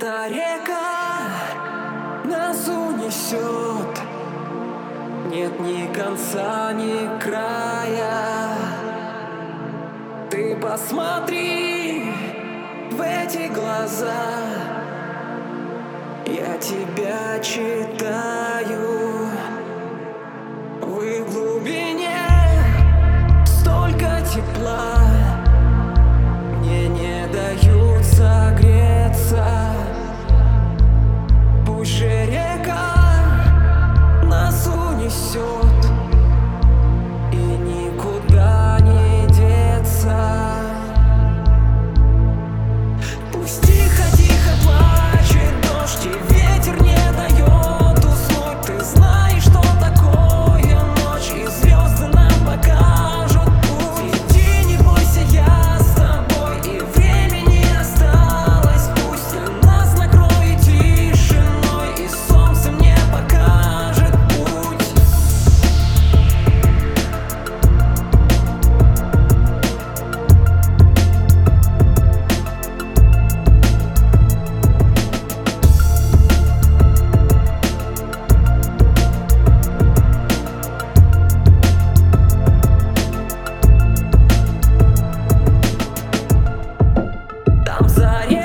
Эта река нас унесет. Нет ни конца, ни края. Ты посмотри в эти глаза. Я тебя читаю. Вы в глубине несет И никуда не деться. Пусть тихо-тихо плачет дождь глаза.